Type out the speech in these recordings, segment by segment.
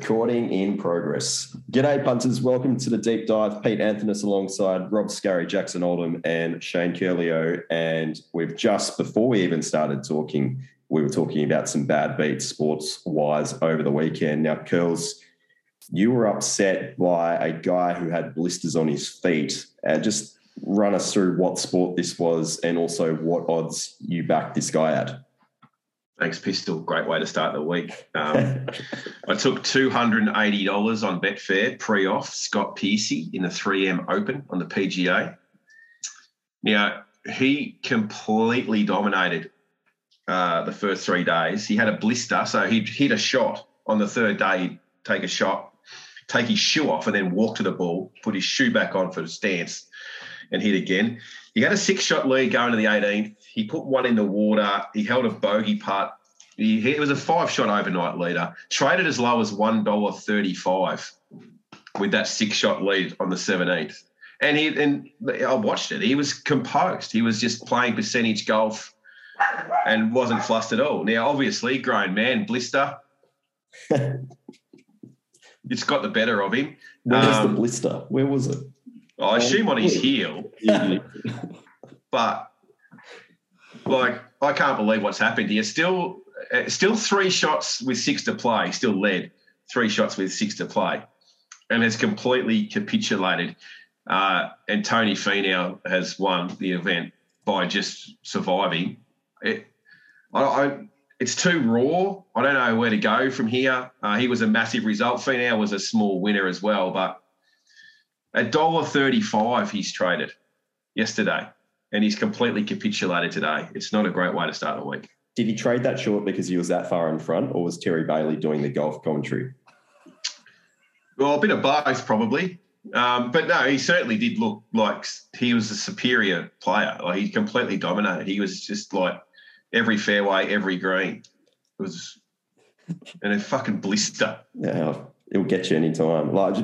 Recording in progress. G'day, punters. Welcome to the deep dive. Pete Anthonys alongside Rob Scurry, Jackson Oldham, and Shane Curlio. And we've just, before we even started talking, we were talking about some bad beats sports wise over the weekend. Now, Curls, you were upset by a guy who had blisters on his feet. Uh, just run us through what sport this was and also what odds you backed this guy at. Thanks, Pistol. Great way to start the week. Um, I took $280 on Betfair pre off Scott Piercy in the 3M Open on the PGA. Now, he completely dominated uh, the first three days. He had a blister, so he'd hit a shot on the third day, he'd take a shot, take his shoe off, and then walk to the ball, put his shoe back on for the stance, and hit again. He had a six shot lead going to the 18th. He put one in the water. He held a bogey putt. He, was a five shot overnight leader. Traded as low as $1.35 with that six shot lead on the 17th. And he and I watched it. He was composed. He was just playing percentage golf and wasn't flustered at all. Now, obviously, grown man, blister. it's got the better of him. Where was um, the blister? Where was it? I assume on his heel. but like, I can't believe what's happened here. Still, still three shots with six to play. Still led three shots with six to play, and has completely capitulated. Uh, and Tony Finau has won the event by just surviving. It, I, I, it's too raw. I don't know where to go from here. Uh, he was a massive result. Finau was a small winner as well, but a dollar thirty-five he's traded yesterday, and he's completely capitulated today. It's not a great way to start the week. Did he trade that short because he was that far in front, or was Terry Bailey doing the golf commentary? Well, a bit of both, probably. Um, but no, he certainly did look like he was a superior player. Like he completely dominated. He was just like every fairway, every green. It was and a fucking blister. Yeah, it'll get you any time. Like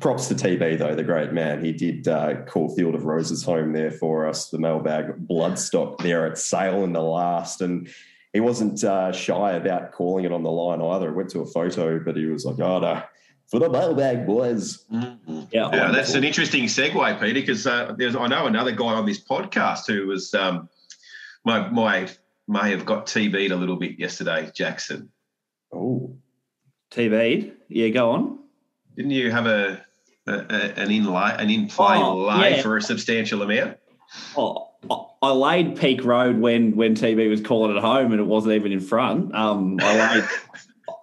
props to TB though, the great man. He did uh, call Field of Roses home there for us, the mailbag bloodstock there at Sale in the last, and he wasn't uh, shy about calling it on the line either. It went to a photo, but he was like, "Oh no." For the mailbag boys, mm-hmm. yeah, yeah that's an interesting segue, Peter, because uh, there's I know another guy on this podcast who was um, my my may have got TB'd a little bit yesterday, Jackson. Oh, TB'd? Yeah, go on. Didn't you have a, a, a an in lay, an in play oh, lay yeah. for a substantial amount? Oh, I laid Peak Road when when TB was calling it home, and it wasn't even in front. Um, I laid.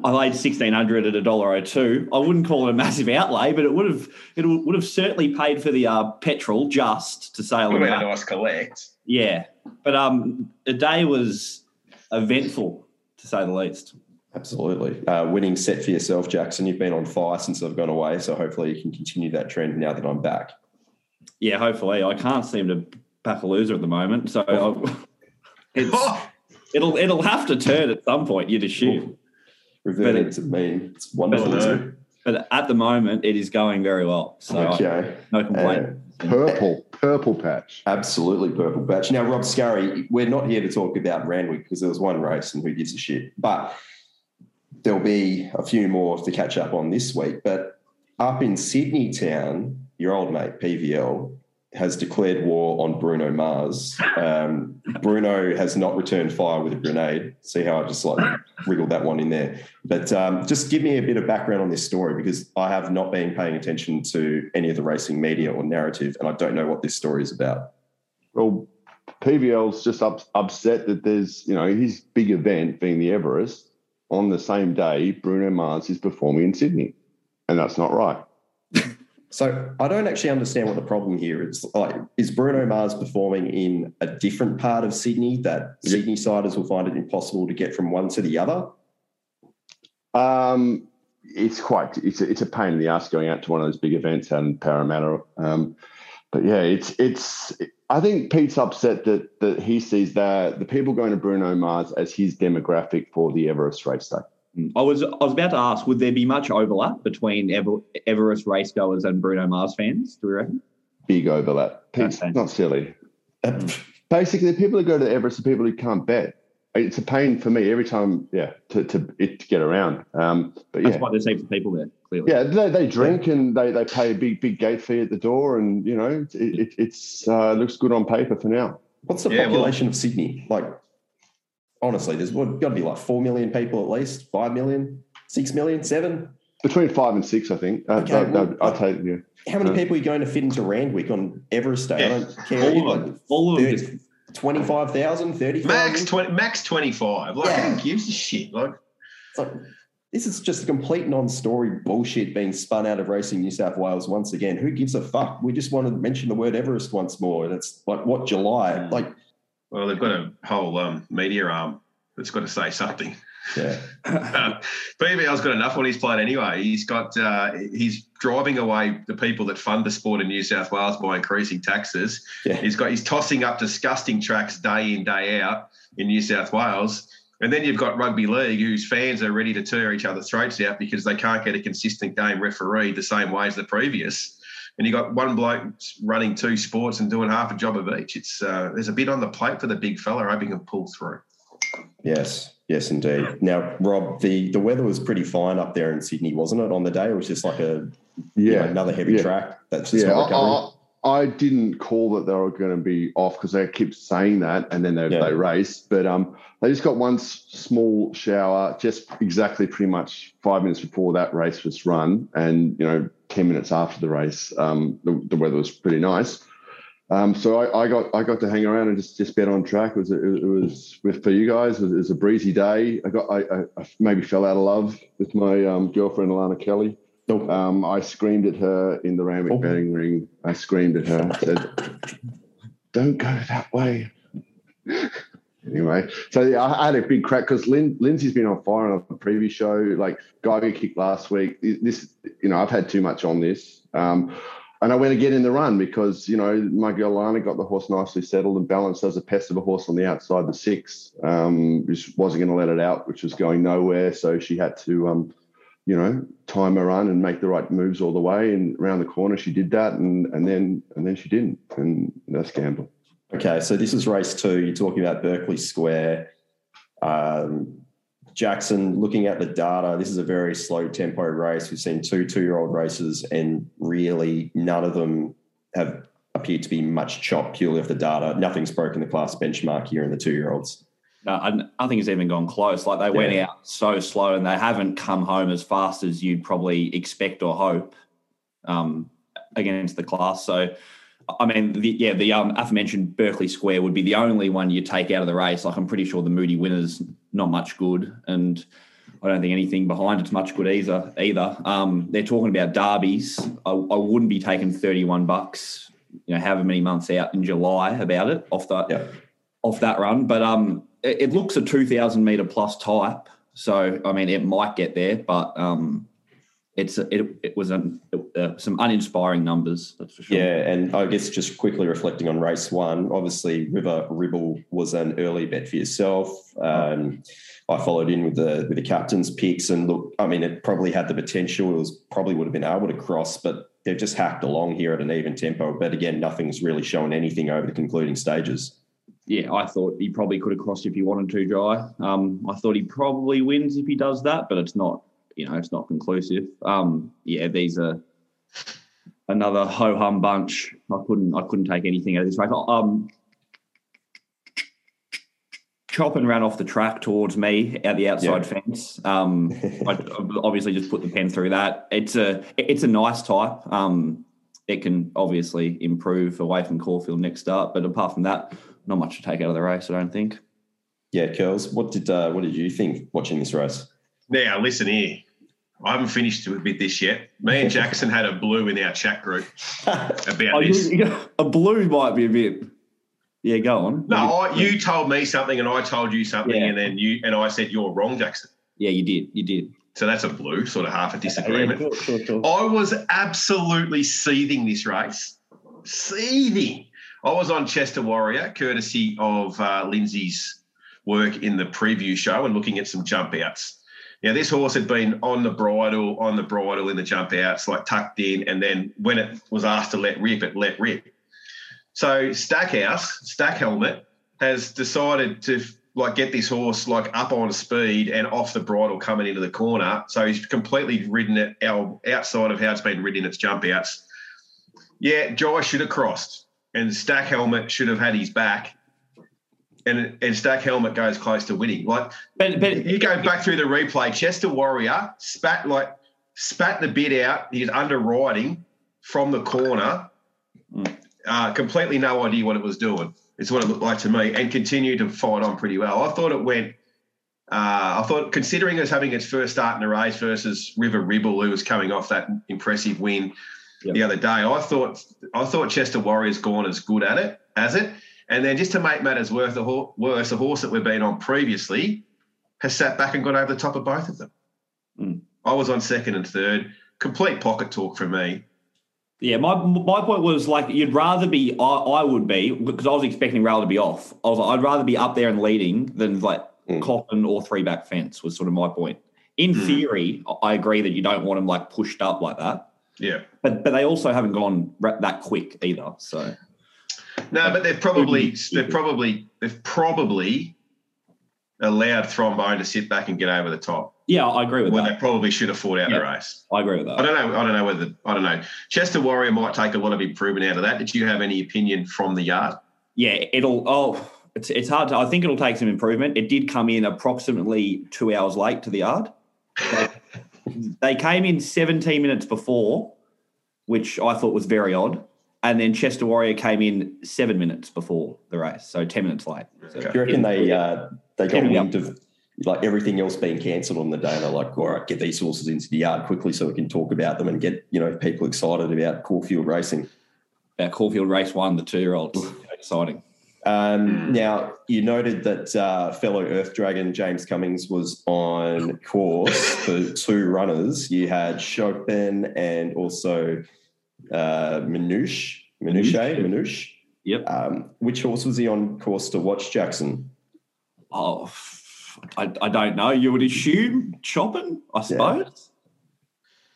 I laid sixteen hundred at a dollar oh two. I wouldn't call it a massive outlay, but it would have it would have certainly paid for the uh, petrol just to sail. Would have nice collect. Yeah, but um, the day was eventful to say the least. Absolutely. Uh, winning set for yourself, Jackson. You've been on fire since I've gone away, so hopefully you can continue that trend now that I'm back. Yeah, hopefully. I can't seem to back a loser at the moment, so it's, it'll it'll have to turn at some point. You'd assume. Reverting to mean, it's wonderful. But, but, at the moment, it is going very well. So okay. I, no complaint. Uh, purple, purple patch. Absolutely purple patch. Now, Rob Scurry, we're not here to talk about Randwick because there was one race and who gives a shit. But there'll be a few more to catch up on this week. But up in Sydney town, your old mate PVL has declared war on Bruno Mars. Um, Bruno has not returned fire with a grenade. See how I just like wriggled that one in there. But um, just give me a bit of background on this story because I have not been paying attention to any of the racing media or narrative, and I don't know what this story is about. Well, PVL's just up, upset that there's, you know, his big event being the Everest on the same day Bruno Mars is performing in Sydney, and that's not right. So I don't actually understand what the problem here is. Like, is Bruno Mars performing in a different part of Sydney that yep. Sydney siders will find it impossible to get from one to the other? Um, it's quite it's a, it's a pain in the ass going out to one of those big events out in Parramatta. Um, but yeah, it's it's. I think Pete's upset that that he sees that the people going to Bruno Mars as his demographic for the Everest race day. Mm. I was I was about to ask, would there be much overlap between Ever, Everest racegoers and Bruno Mars fans? Do we reckon? Big overlap. Pete's not silly. Uh, mm. Basically, the people who go to Everest are people who can't bet. it's a pain for me every time. Yeah, to to, it, to get around. Um, but yeah, That's why there's heaps of people there. Clearly. yeah, they, they drink and they, they pay a big big gate fee at the door, and you know it, it it's uh, looks good on paper for now. What's the Yeah, well- population of Sydney? Like, honestly, there's got to be like four million people at least, five million, six million, seven. Between five and six, I think. Uh, Okay, no, well, no, I'll take yeah. How many Yeah. people are you going to fit into Randwick on Everest Day? I don't care. All of like them. All of them. 30 just- 25,000, 30,000? Max twenty, max twenty five. Like Yeah. who gives a shit? Like It's like, this is just a complete non-story bullshit being spun out of Racing New South Wales once again. Who gives a fuck? We just want to mention the word Everest once more. And it's like, what, July? Mm. Like, well, they've got a whole um, media arm that's got to say something. yeah. Uh, PVL's got enough on his plate anyway. He's got uh, he's driving away the people that fund the sport in New South Wales by increasing taxes. Yeah. He's got he's tossing up disgusting tracks day in day out in New South Wales. And then you've got rugby league, whose fans are ready to tear each other's throats out because they can't get a consistent game refereed the same way as the previous. And you've got one bloke running two sports and doing half a job of each. It's uh, there's a bit on the plate for the big fella. hoping he can pull through. Yes. Yes, indeed. Now, Rob, the, the weather was pretty fine up there in Sydney, wasn't it, on the day? It was just like a you know, Yeah, another heavy yeah. track that's just yeah. not recovering. I, I, I didn't call that they were going to be off because they keep saying that, and then they, Yeah. they race. But um, they just got one s- small shower, just exactly pretty much five minutes before that race was run, and you know, ten minutes after the race, um, the, the weather was pretty nice. Um, so I, I got I got to hang around and just just bet on track. It was it was with for you guys. It was, it was a breezy day. I got I, I, I maybe fell out of love with my um, girlfriend Alana Kelly. Nope. Um, I screamed at her in the Randwick Oh. betting ring. I screamed at her. said, "Don't go that way." anyway, so yeah, I had a big crack because Lin, Lindsay's been on fire on a previous show. Like Geiger kicked last week. This, you know, I've had too much on this. Um, and I went again in the run because, you know, my girl Lana got the horse nicely settled and balanced as a pest of a horse on the outside the six. Um, just wasn't going to let it out, which was going nowhere. So she had to, um, you know, time her run and make the right moves all the way. And around the corner, she did that, and and then and then she didn't, and that's gamble. Okay, so this is race two. You're talking about Berkeley Square. Um, Jackson, looking at the data, this is a very slow tempo race. We've seen two two year old races, and really none of them have appeared to be much chop purely off the data. Nothing's broken the class benchmark here in the two year olds. No, I I think it's even gone close. Like they went out so slow and they haven't come home as fast as you'd probably expect or hope um, against the class. So, I mean, the, yeah, the um, aforementioned Berkeley Square would be the only one you take out of the race. Like I'm pretty sure the Moody winner's not much good, and I don't think anything behind it's much good either. Either um, they're talking about derbies. I, I wouldn't be taking 31 bucks. You know, however many months out in July about it off the Yeah. off that run. But um, it, looks a 2,000 meter plus type. So, I mean, it might get there, but um, it's it, it was an, uh, some uninspiring numbers, that's for sure. Yeah, and I guess just quickly reflecting on race one, obviously River Ribble was an early bet for yourself. Um, I followed in with the with the captain's picks, and look, I mean, it probably had the potential. It was probably would have been able to cross, but they've just hacked along here at an even tempo. But again, nothing's really shown anything over the concluding stages. Yeah, I thought he probably could have crossed if he wanted to, Dry. Um, I thought he probably wins if he does that, but it's not, you know, it's not conclusive. Um, yeah, these are another ho hum bunch. I couldn't, I couldn't take anything out of this race. Um, Chopin ran off the track towards me at the outside fence. Um, I obviously just put the pen through that. It's a, it's a nice type. Um, it can obviously improve away from Caulfield next start, but apart from that, not much to take out of the race, I don't think. Yeah, Curls, what did uh, what did you think watching this race? Now, listen here. I haven't finished with this yet. Me and Jackson had a blue in our chat group about Oh, this. you- you- a blue might be a bit. Yeah, go on. No, I, you told me something and I told you something, Yeah. and then you and I said you're wrong, Jackson. Yeah, you did. You did. So that's a blue, sort of half a disagreement. Yeah, sure, sure, sure. I was absolutely seething this race, seething. I was on Chester Warrior, courtesy of uh, Lindsay's work in the preview show, and looking at some jump outs. Now, this horse had been on the bridle, on the bridle in the jump outs, like tucked in, and then when it was asked to let rip, it let rip. So Stackhouse, Stack Helmet, has decided to like get this horse like up on speed and off the bridle coming into the corner. So he's completely ridden it outside of how it's been ridden in its jump outs. Yeah, Jai should have crossed, and Stack Helmet should have had his back. And, and Stack Helmet goes close to winning. Like, But but you go back through the replay. Chester Warrior spat like spat the bit out. He's underwriting from the corner. Mm. Uh, completely no idea what it was doing. It's what it looked like to me, and continued to fight on pretty well. I thought it went. Uh, I thought, considering us having its first start in the race versus River Ribble, who was coming off that impressive win Yep. the other day, I thought I thought Chester Warrior's gone as good at it as it. And then just to make matters worse, the ho- worse, the horse that we've been on previously has sat back and got over the top of both of them. Mm. I was on second and third. Complete pocket talk for me. Yeah, my my point was like you'd rather be I, I would be because I was expecting Rail to be off. I was like, I'd rather be up there and leading than like Mm. coffin or three back fence was sort of my point. In Mm. theory, I agree that you don't want them like pushed up like that, Yeah. but but they also haven't gone that quick either. So No, but they've probably they've probably they've probably allowed Thrombone to sit back and get over the top yeah, I agree with when that. they probably should have fought out the race. I agree with that. I don't know. I don't know whether I don't know. Chester Warrior might take a lot of improvement out of that. Did you have any opinion from the yard? Yeah, it'll. Oh, it's it's hard to. I think it'll take some improvement. It did come in approximately two hours late to the yard. they came in 17 minutes before, which I thought was very odd. And then Chester Warrior came in seven minutes before the race, so 10 minutes late. So. Do you reckon they uh, they got wind of like everything else being cancelled on the day? And they're like, all right, get these horses into the yard quickly so we can talk about them and get you know people excited about Caulfield racing. uh, Caulfield race one, the two year olds. Exciting. Um, now you noted that uh, fellow Earth Dragon James Cummings was on course for two runners. You had Chopin and also uh, Minouche, Minouche, Minouche. Yep. Um, which horse was he on course to watch, Jackson? Oh, I, I don't know. You would assume Chopin, I suppose.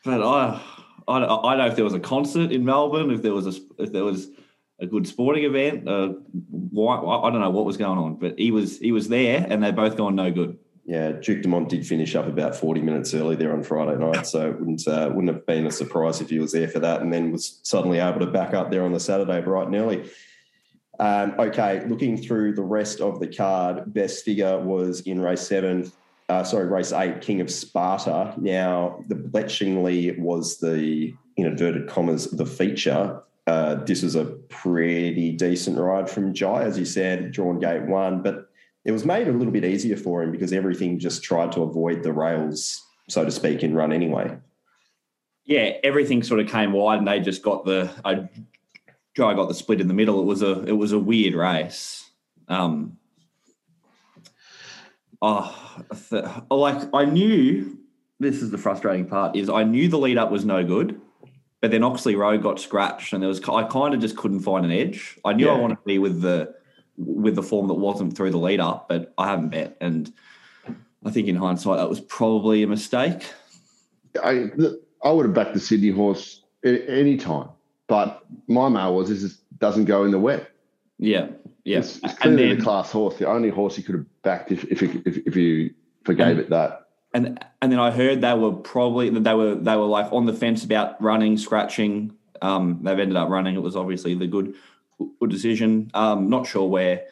But I, I, I don't know if there was a concert in Melbourne, if there was a, if there was a good sporting event. Uh, why, I don't know what was going on, but he was he was there, and they both gone no good. Yeah, Duke Dumont did finish up about forty minutes early there on Friday night, so it wouldn't uh, wouldn't have been a surprise if he was there for that, and then was suddenly able to back up there on the Saturday bright and early. Um, okay, looking through the rest of the card, best figure was in race seven. Uh, sorry, race eight, King of Sparta. Now, the Bletchingly was the in inverted commas the feature. Uh, this was a pretty decent ride from Jai, as you said, drawn gate one, but it was made a little bit easier for him because everything just tried to avoid the rails, so to speak, in run anyway. Yeah, everything sort of came wide, and they just got the. I, Jai got the split in the middle. It was a it was a weird race. Um, oh, th- like I knew. This is the frustrating part: is I knew the lead up was no good, but then Oxley Road got scratched, and there was I kind of just couldn't find an edge. I knew I wanted to be with the with the form that wasn't through the lead up, but I haven't bet, and I think in hindsight that was probably a mistake. I I would have backed the Sydney horse any time, but my mail was this is, doesn't go in the wet. Yeah, yeah, It's, it's and clearly then the class horse, the only horse he could have backed if if, if, if you forgave it that. And and then I heard they were probably that they were they were like on the fence about running, scratching. Um, they've ended up running. It was obviously the good good decision. Um, not sure where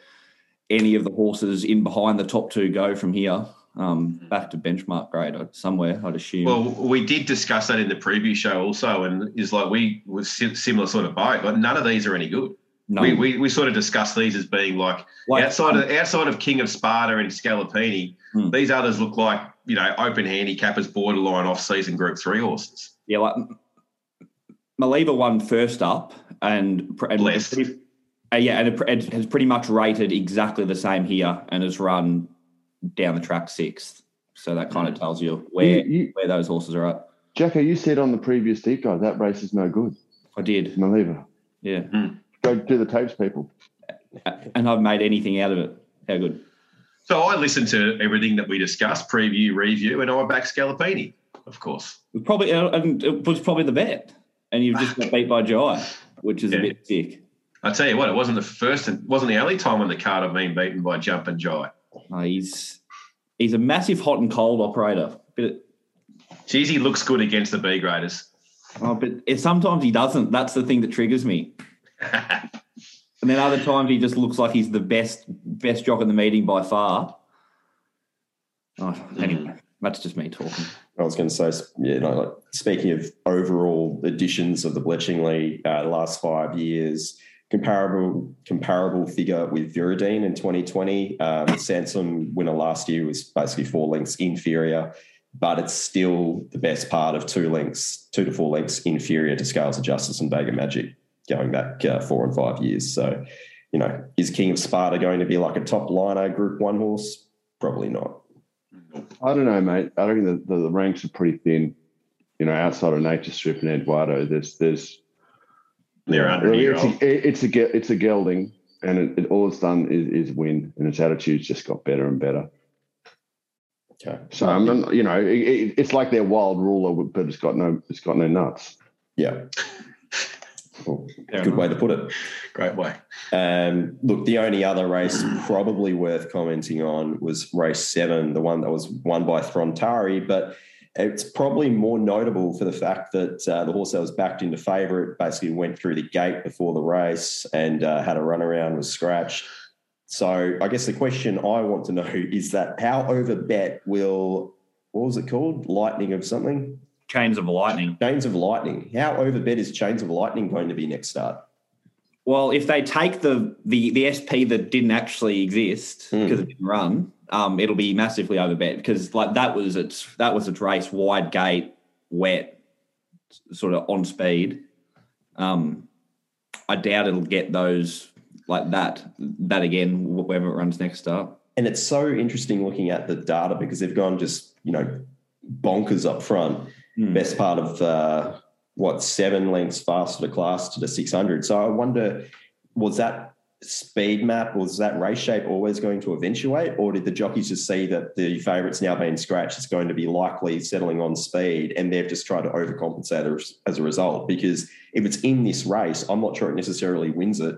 any of the horses in behind the top two go from here. Um, back to benchmark grade somewhere, I'd assume. Well, we did discuss that in the preview show also, and is like we si- similar sort of boat. but none of these are any good. no, We, we we sort of discussed these as being like, Like, outside of outside of King of Sparta and Scalapini, Hmm. these others look like you know open handicappers, borderline off season Group Three horses. yeah, like Maliba won first up, and pr- and Blessed. pretty- uh, yeah, and it, it has pretty much rated exactly the same here, and has run down the track sixth. So that kind of tells you where You, you, where those horses are at. Jacko, you said on the previous deep dive that race is no good. I did, Maliva. yeah, Go do the tapes, people. and I've made anything out of it. How good? So I listened to everything that we discussed, preview, review, and I back Scalapini, of course. It was probably uh, and it was probably the bet, and you've just got beat by Jai, which is Yeah. a bit sick. I tell you what, it wasn't the first and wasn't the only time on the card I've been beaten by Jump and Jai. He's he's a massive hot and cold operator. But, Geez, he looks good against the B graders. oh, but sometimes he doesn't. That's the thing that triggers me. And then other times he just looks like he's the best best jock in the meeting by far. Oh, anyway, that's just me talking. I was going to say, you know, like speaking of overall additions of the Bletchingly uh, last five years, comparable comparable figure with Viridine in 2020. Um, Sansom winner last year was basically four lengths inferior, but it's still the best part of two lengths, two to four lengths inferior to Scales of Justice and Vega Magic going back uh, four and five years. So, you know, is King of Sparta going to be like a top liner Group One horse? Probably not. I don't know, mate. I reckon the, the, the ranks are pretty thin. You know, outside of Nature Strip and Eduardo, there's there's They're under a year it's, old. a, it's a it's a gelding, and it, it, all it's done is, is win, and its attitude's just got better and better. Okay. So I'm, you know, it, it, it's like their wild ruler, but it's got no it's got no nuts. Yeah. Well, Fair good enough. way to put it. Great way. Um, look, the only other race probably worth commenting on was race seven, the one that was won by Throntari, but it's probably more notable for the fact that uh, the horse that was backed into favourite basically went through the gate before the race and uh, had a run around, was scratched. So I guess the question I want to know is that how over bet will what was it called? Lightning of something? Chains of lightning. Chains of Lightning. How over bet is Chains of Lightning going to be next start? Well, if they take the the the SP that didn't actually exist Hmm. because it didn't run, um, it'll be massively overbet because like that was its that was its race, wide gate, wet, sort of on speed. Um, I doubt it'll get those like that that again wherever it runs next start. And it's so interesting looking at the data because they've gone just, you know, bonkers up front. Hmm. Best part of uh, what, seven lengths faster to class to the 600. So I wonder, was that speed map, was that race shape always going to eventuate? Or did the jockeys just see that the favourite's now being scratched? It's going to be likely settling on speed and they've just tried to overcompensate as- as a result? Because if it's in this race, I'm not sure it necessarily wins it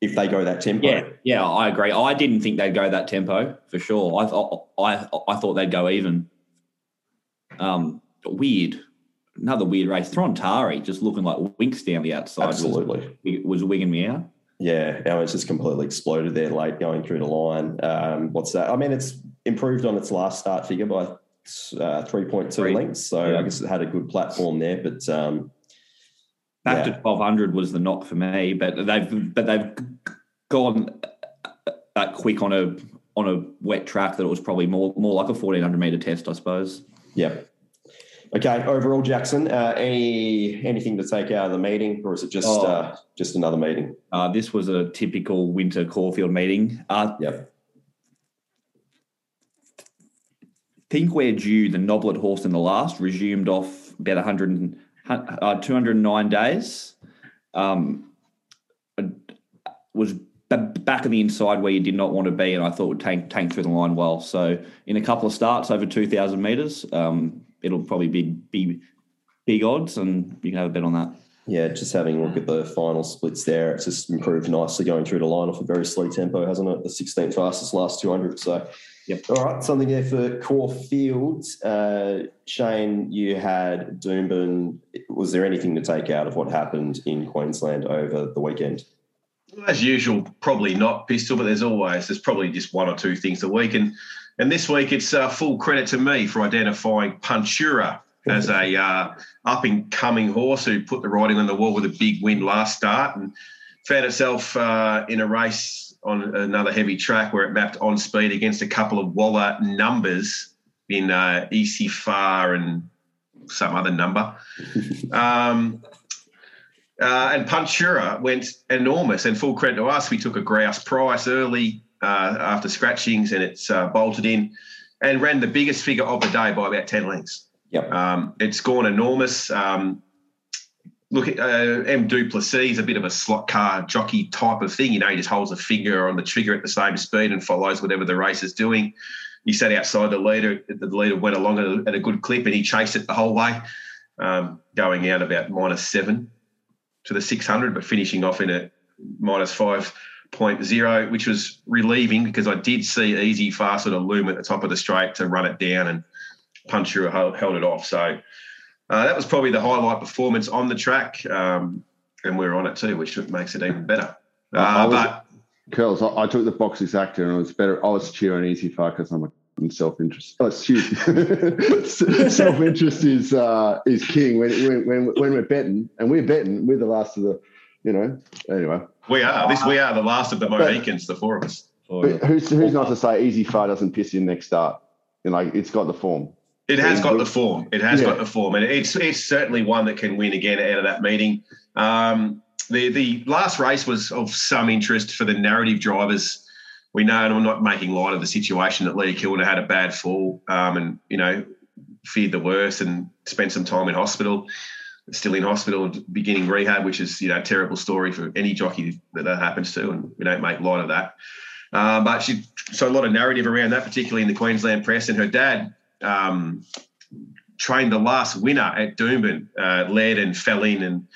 if they go that tempo. Yeah, yeah, I agree. I didn't think they'd go that tempo for sure. I thought I I thought they'd go even. Um, weird, another weird race. Throntari just looking like winks down the outside. was- Absolutely. was, wigging me out. Yeah, our it's just completely exploded there late going through the line. Um, what's that? I mean, it's improved on its last start figure by uh, 3.2 Three. lengths. So Yeah. I guess it had a good platform there. But um, Back Yeah. to twelve hundred was the knock for me, but they've but they've gone that quick on a on a wet track that it was probably more more like a fourteen hundred meter test, I suppose. yeah. Okay, overall, Jackson, uh, any anything to take out of the meeting, or is it just Oh. uh, just another meeting? Uh, this was a typical winter Caulfield meeting. Uh, Yep. think we're due. The Noblet horse in the last resumed off about 100 uh, 209 days. Um, was b- back on the inside where you did not want to be, and I thought would tank tank through the line well. So in a couple of starts over 2,000 meters, um, it'll probably be be big odds, and you can have a bet on that. Yeah, just having a look at the final splits there, it's just improved nicely going through the line off a very slow tempo, hasn't it? The 16th fastest last 200. So, Yep. All right, something there for Caulfield. Uh, Shane, you had Doomben. Was there anything to take out of what happened in Queensland over the weekend? As usual, probably not pistol, but there's always there's probably just one or two things a week, and and this week it's uh, full credit to me for identifying Puntura as a uh, up and coming horse who put the riding on the wall with a big win last start and found itself uh, in a race on another heavy track where it mapped on speed against a couple of Waller numbers in uh, Easy Far and some other number. Um, uh, and Puntura went enormous, and full credit to us. We took a grouse price early uh, after scratchings, and it's uh, bolted in and ran the biggest figure of the day by about 10 lengths. Yep. Um, it's gone enormous. Um, look at uh, M. Du Plessis, is a bit of a slot car jockey type of thing. You know, he just holds a finger on the trigger at the same speed and follows whatever the race is doing. He sat outside the leader. The leader went along at a, at a good clip, and he chased it the whole way, um, going out about minus seven to the 600, but finishing off in a minus 0.0, which was relieving because I did see Easy Fast sort of loom at the top of the straight to run it down and Puncher held, held it off. So uh, that was probably the highlight performance on the track. Um, and we are on it too, which makes it even better. Uh, was, but Curls, I, I, took the box exactor and it was better. I was cheering Easy Far because I'm a self interest. Oh, excuse self interest is uh, is king when, when when when we're betting, and we're betting. We're the last of the, you know. Anyway, we are. This we are the last of the Mohicans, the four of us. Who's who's not to say Easy Far doesn't piss in next start? And like it's got the form. It has got the form. It has yeah. got the form, and it's it's certainly one that can win again out of that meeting. Um, the the last race was of some interest for the narrative drivers we know, and I'm not making light of the situation that Leah Kilner had a bad fall um, and, you know, feared the worst and spent some time in hospital, still in hospital, beginning rehab, which is, you know, a terrible story for any jockey that that happens to. And we don't make light of that. Um, but she, so a lot of narrative around that, particularly in the Queensland press. And her dad um, trained the last winner at Doomben, uh, led and fell in and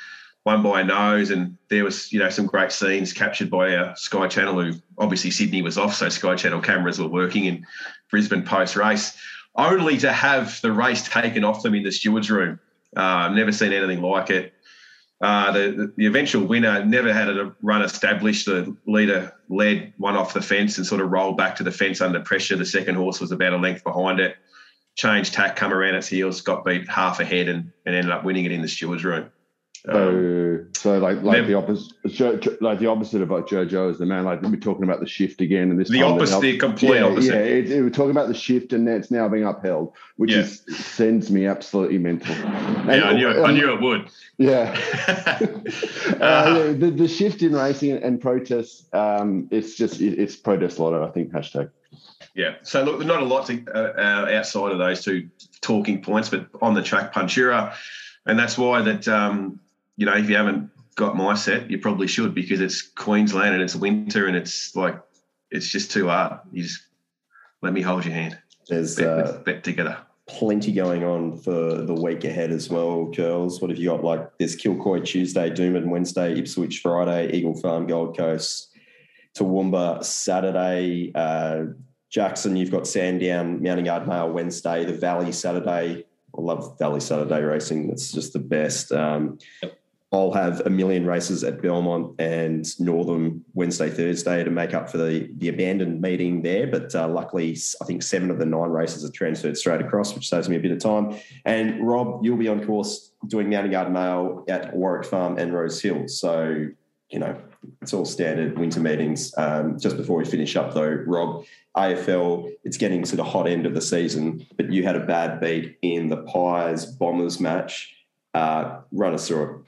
won by a nose, and there was you know some great scenes captured by our Sky Channel, who obviously Sydney was off, so Sky Channel cameras were working in Brisbane post race, only to have the race taken off them in the stewards room. Uh, never seen anything like it. Uh, the, the eventual winner never had a run established. The leader led one off the fence and sort of rolled back to the fence under pressure. The second horse was about a length behind it. Changed tack, come around its heels, got beat half ahead, and, and ended up winning it in the stewards room. So, um, so like like the opposite, like the opposite of what JoJo is the man. Like we're talking about the shift again, and this the opposite, the complete yeah, opposite. Yeah, it, it, we're talking about the shift, and that's now being upheld, which yeah. is sends me absolutely mental. And, yeah, I knew, it, I knew it would. Yeah, uh, uh, the, the shift in racing and protests, um, it's just it, it's protest lotto. I think hashtag. Yeah. So look, not a lot to, uh, uh, outside of those two talking points, but on the track, Punchera, and that's why that. Um, you know, if you haven't got my set, you probably should because it's Queensland and it's winter and it's like it's just too hard. You just let me hold your hand. There's bet, uh, bet together. Plenty going on for the week ahead as well, girls. What have you got? Like there's Kilcoy Tuesday, Doomben Wednesday, Ipswich Friday, Eagle Farm Gold Coast, Toowoomba Saturday, uh, Jackson. You've got Sandown, Mounting Yard Mail Wednesday, the Valley Saturday. I love Valley Saturday racing. It's just the best. Um, yep. I'll have a million races at Belmont and Northam Wednesday, Thursday to make up for the, the abandoned meeting there. But uh, luckily, I think seven of the nine races are transferred straight across, which saves me a bit of time. And Rob, you'll be on course doing Mounting Yard Mail at Warwick Farm and Rosehill. So, you know, it's all standard winter meetings. Um, just before we finish up, though, Rob, AFL, it's getting to the hot end of the season, but you had a bad beat in the Pies Bombers match. Uh, run us through it.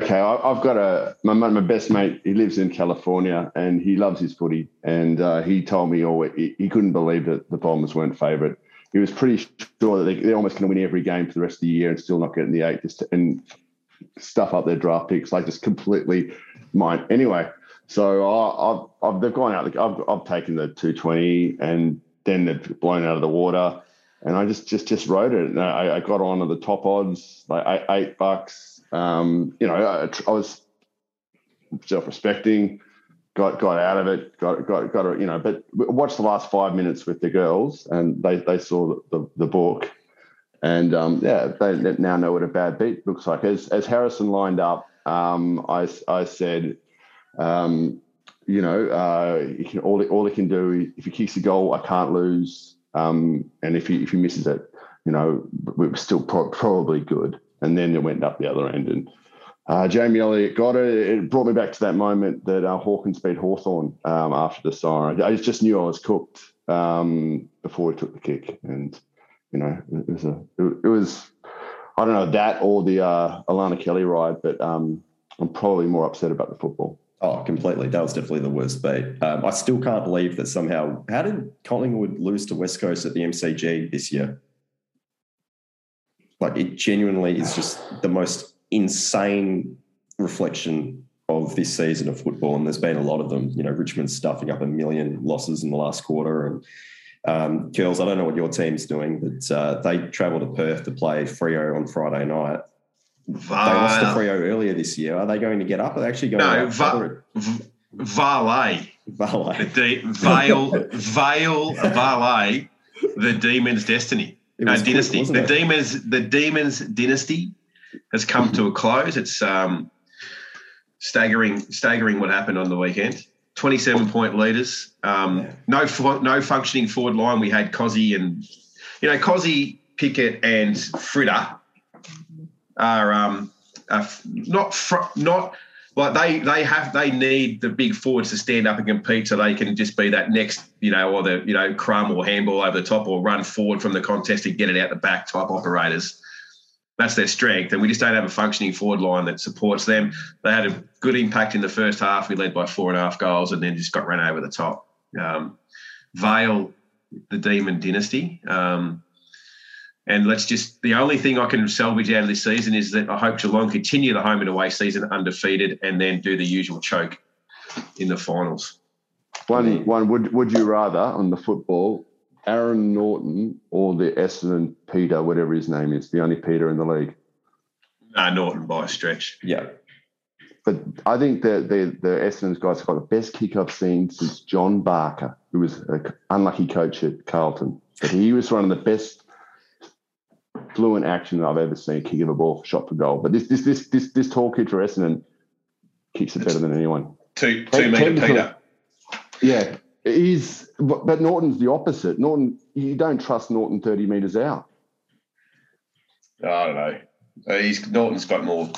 Okay, I've got a my my best mate. He lives in California and he loves his footy. And uh, he told me all he, he couldn't believe that the Bombers weren't favourite. He was pretty sure that they, are almost going to win every game for the rest of the year and still not getting the eight just to, and stuff up their draft picks like just completely mine. Anyway, so I, have they've gone out. I've I've taken the two twenty and then they've blown out of the water. And I just just just wrote it. And I, I got on to the top odds, like eight bucks um, you know, I, I was self-respecting, got got out of it, got got got you know. But watched the last five minutes with the girls, and they they saw the the, book, and um, yeah, they now know what a bad beat looks like. As as Harrison lined up, um, I I said. Um, you know, uh, he can all all he can do if he kicks a goal, I can't lose. Um, and if he if he misses it, you know, we're still pro- probably good and then it went up the other end. And uh, Jamie Elliott got it. It brought me back to that moment that uh, Hawkins beat Hawthorn um, after the siren. I just knew I was cooked um, before he took the kick, and you know it was a it, was I don't know that or the uh, Alana Kelly ride, but um, I'm probably more upset about the football. Oh, completely. That was definitely the worst beat. Um, I still can't believe that somehow. How did Collingwood lose to West Coast at the MCG this year? Like it genuinely is just the most insane reflection of this season of football, and there's been a lot of them. You know, Richmond stuffing up a million losses in the last quarter, and um, girls. I don't know what your team's doing, but uh, they travel to Perth to play Freo on Friday night. They lost to Freo earlier this year. Are they going to get up? Are they actually going no, to Va- Valet, the Valet. de- Vale, Vale, Valet, the Demon's Destiny. It No, was quick, dynasty. wasn't the it? demons, the demons dynasty has come to a close. It's um, staggering, staggering what happened on the weekend. Twenty-seven point leaders. Um, Yeah. No, no functioning forward line. We had Cozzy and you know Cozzy, Pickett, and Fritter are um, are not fr- not like they they have they need the big forwards to stand up and compete so they can just be that next you know or the you know crumb or handball over the top or run forward from the contest and get it out the back type operators. That's their strength, and we just don't have a functioning forward line that supports them. They had a good impact in the first half. We led by four and a half goals, and then just got run over the top. Um, Vale, the Demon Dynasty. Um, and let's just the only thing I can salvage out of this season is that I hope Geelong continue the home and away season undefeated and then do the usual choke in the finals. One, one. Would would you rather on the football, Aaron Naughton or the Essendon Peter, whatever his name is, the only Peter in the league? Naughton by a stretch. Yeah. But I think the the the Essendon's guys got the best kick I've seen since John Barker, who was an unlucky coach at Carlton. But he was one of the best fluent action I've ever seen Kick kicking a ball shot for goal. But this this this this this tall kid for Essendon kicks it better than anyone. Two two meter. Peter. Yeah, he's but but Naughton's the opposite. Naughton, you don't trust Naughton thirty meters out. I don't know. Uh, he's Naughton's got more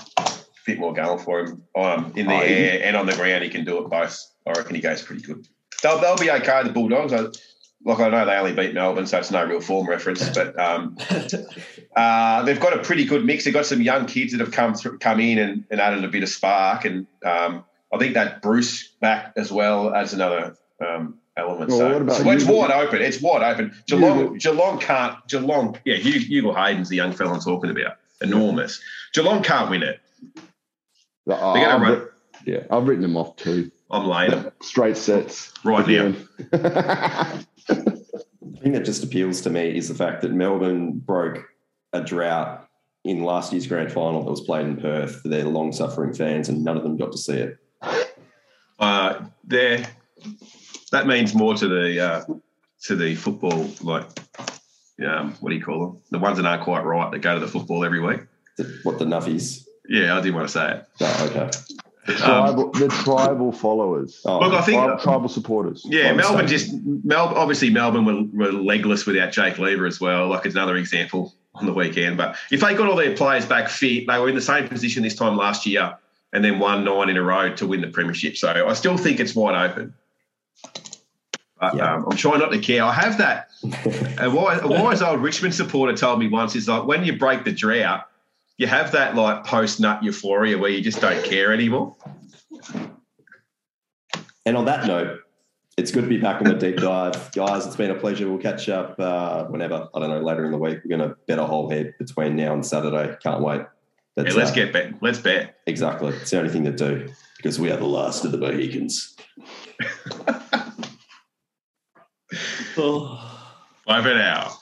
bit more going for him. Um, in the Oh, air and on the ground, he can do it both. I reckon he goes pretty good. They'll, they'll be okay. The Bulldogs. I, like I know they only beat Melbourne, so it's no real form reference. But um, uh, they've got a pretty good mix. They've got some young kids that have come through, come in and, and added a bit of spark. And um, I think that Bruce back as well adds another um, element. Well, so what about so it's Hugo? wide open. It's wide open. Geelong, Hugo. Geelong can't. Geelong, yeah. Hugo, Hugo Hayden's the young fella I'm talking about. Enormous. Geelong can't win it. They're gonna I've, run- writ- yeah, I've written them off too. I'm laying them Straight sets right now. The thing that just appeals to me is the fact that Melbourne broke a drought in last year's grand final that was played in Perth for their long suffering fans, and none of them got to see it. Uh, there, that means more to the uh, to the football. Like, um, what do you call them? The ones that aren't quite right that go to the football every week. The, what the Nuffies? Yeah, I didn't want to say it. Oh, okay. Um, tribal, the tribal followers. Oh, Look, I think tribal, tribal supporters. Yeah, Melbourne just Mel. Obviously, Melbourne were, were legless without Jake Lever as well. Like it's another example on the weekend. But if they got all their players back fit, they were in the same position this time last year, and then won nine in a row to win the premiership. So I still think it's wide open. But Yeah. um, I'm trying not to care. I have that. A wise, a wise old Richmond supporter told me once is like when you break the drought, you have that like post nut euphoria where you just don't care anymore. And on that note, it's good to be back on the deep dive, guys. It's been a pleasure. We'll catch up uh, whenever I don't know later in the week. We're going to bet a whole head between now and Saturday. Can't wait. Yeah, let's uh, get bet. Let's bet. exactly. It's the only thing to do because we are the last of the Mohicans. Oh. Bye for now.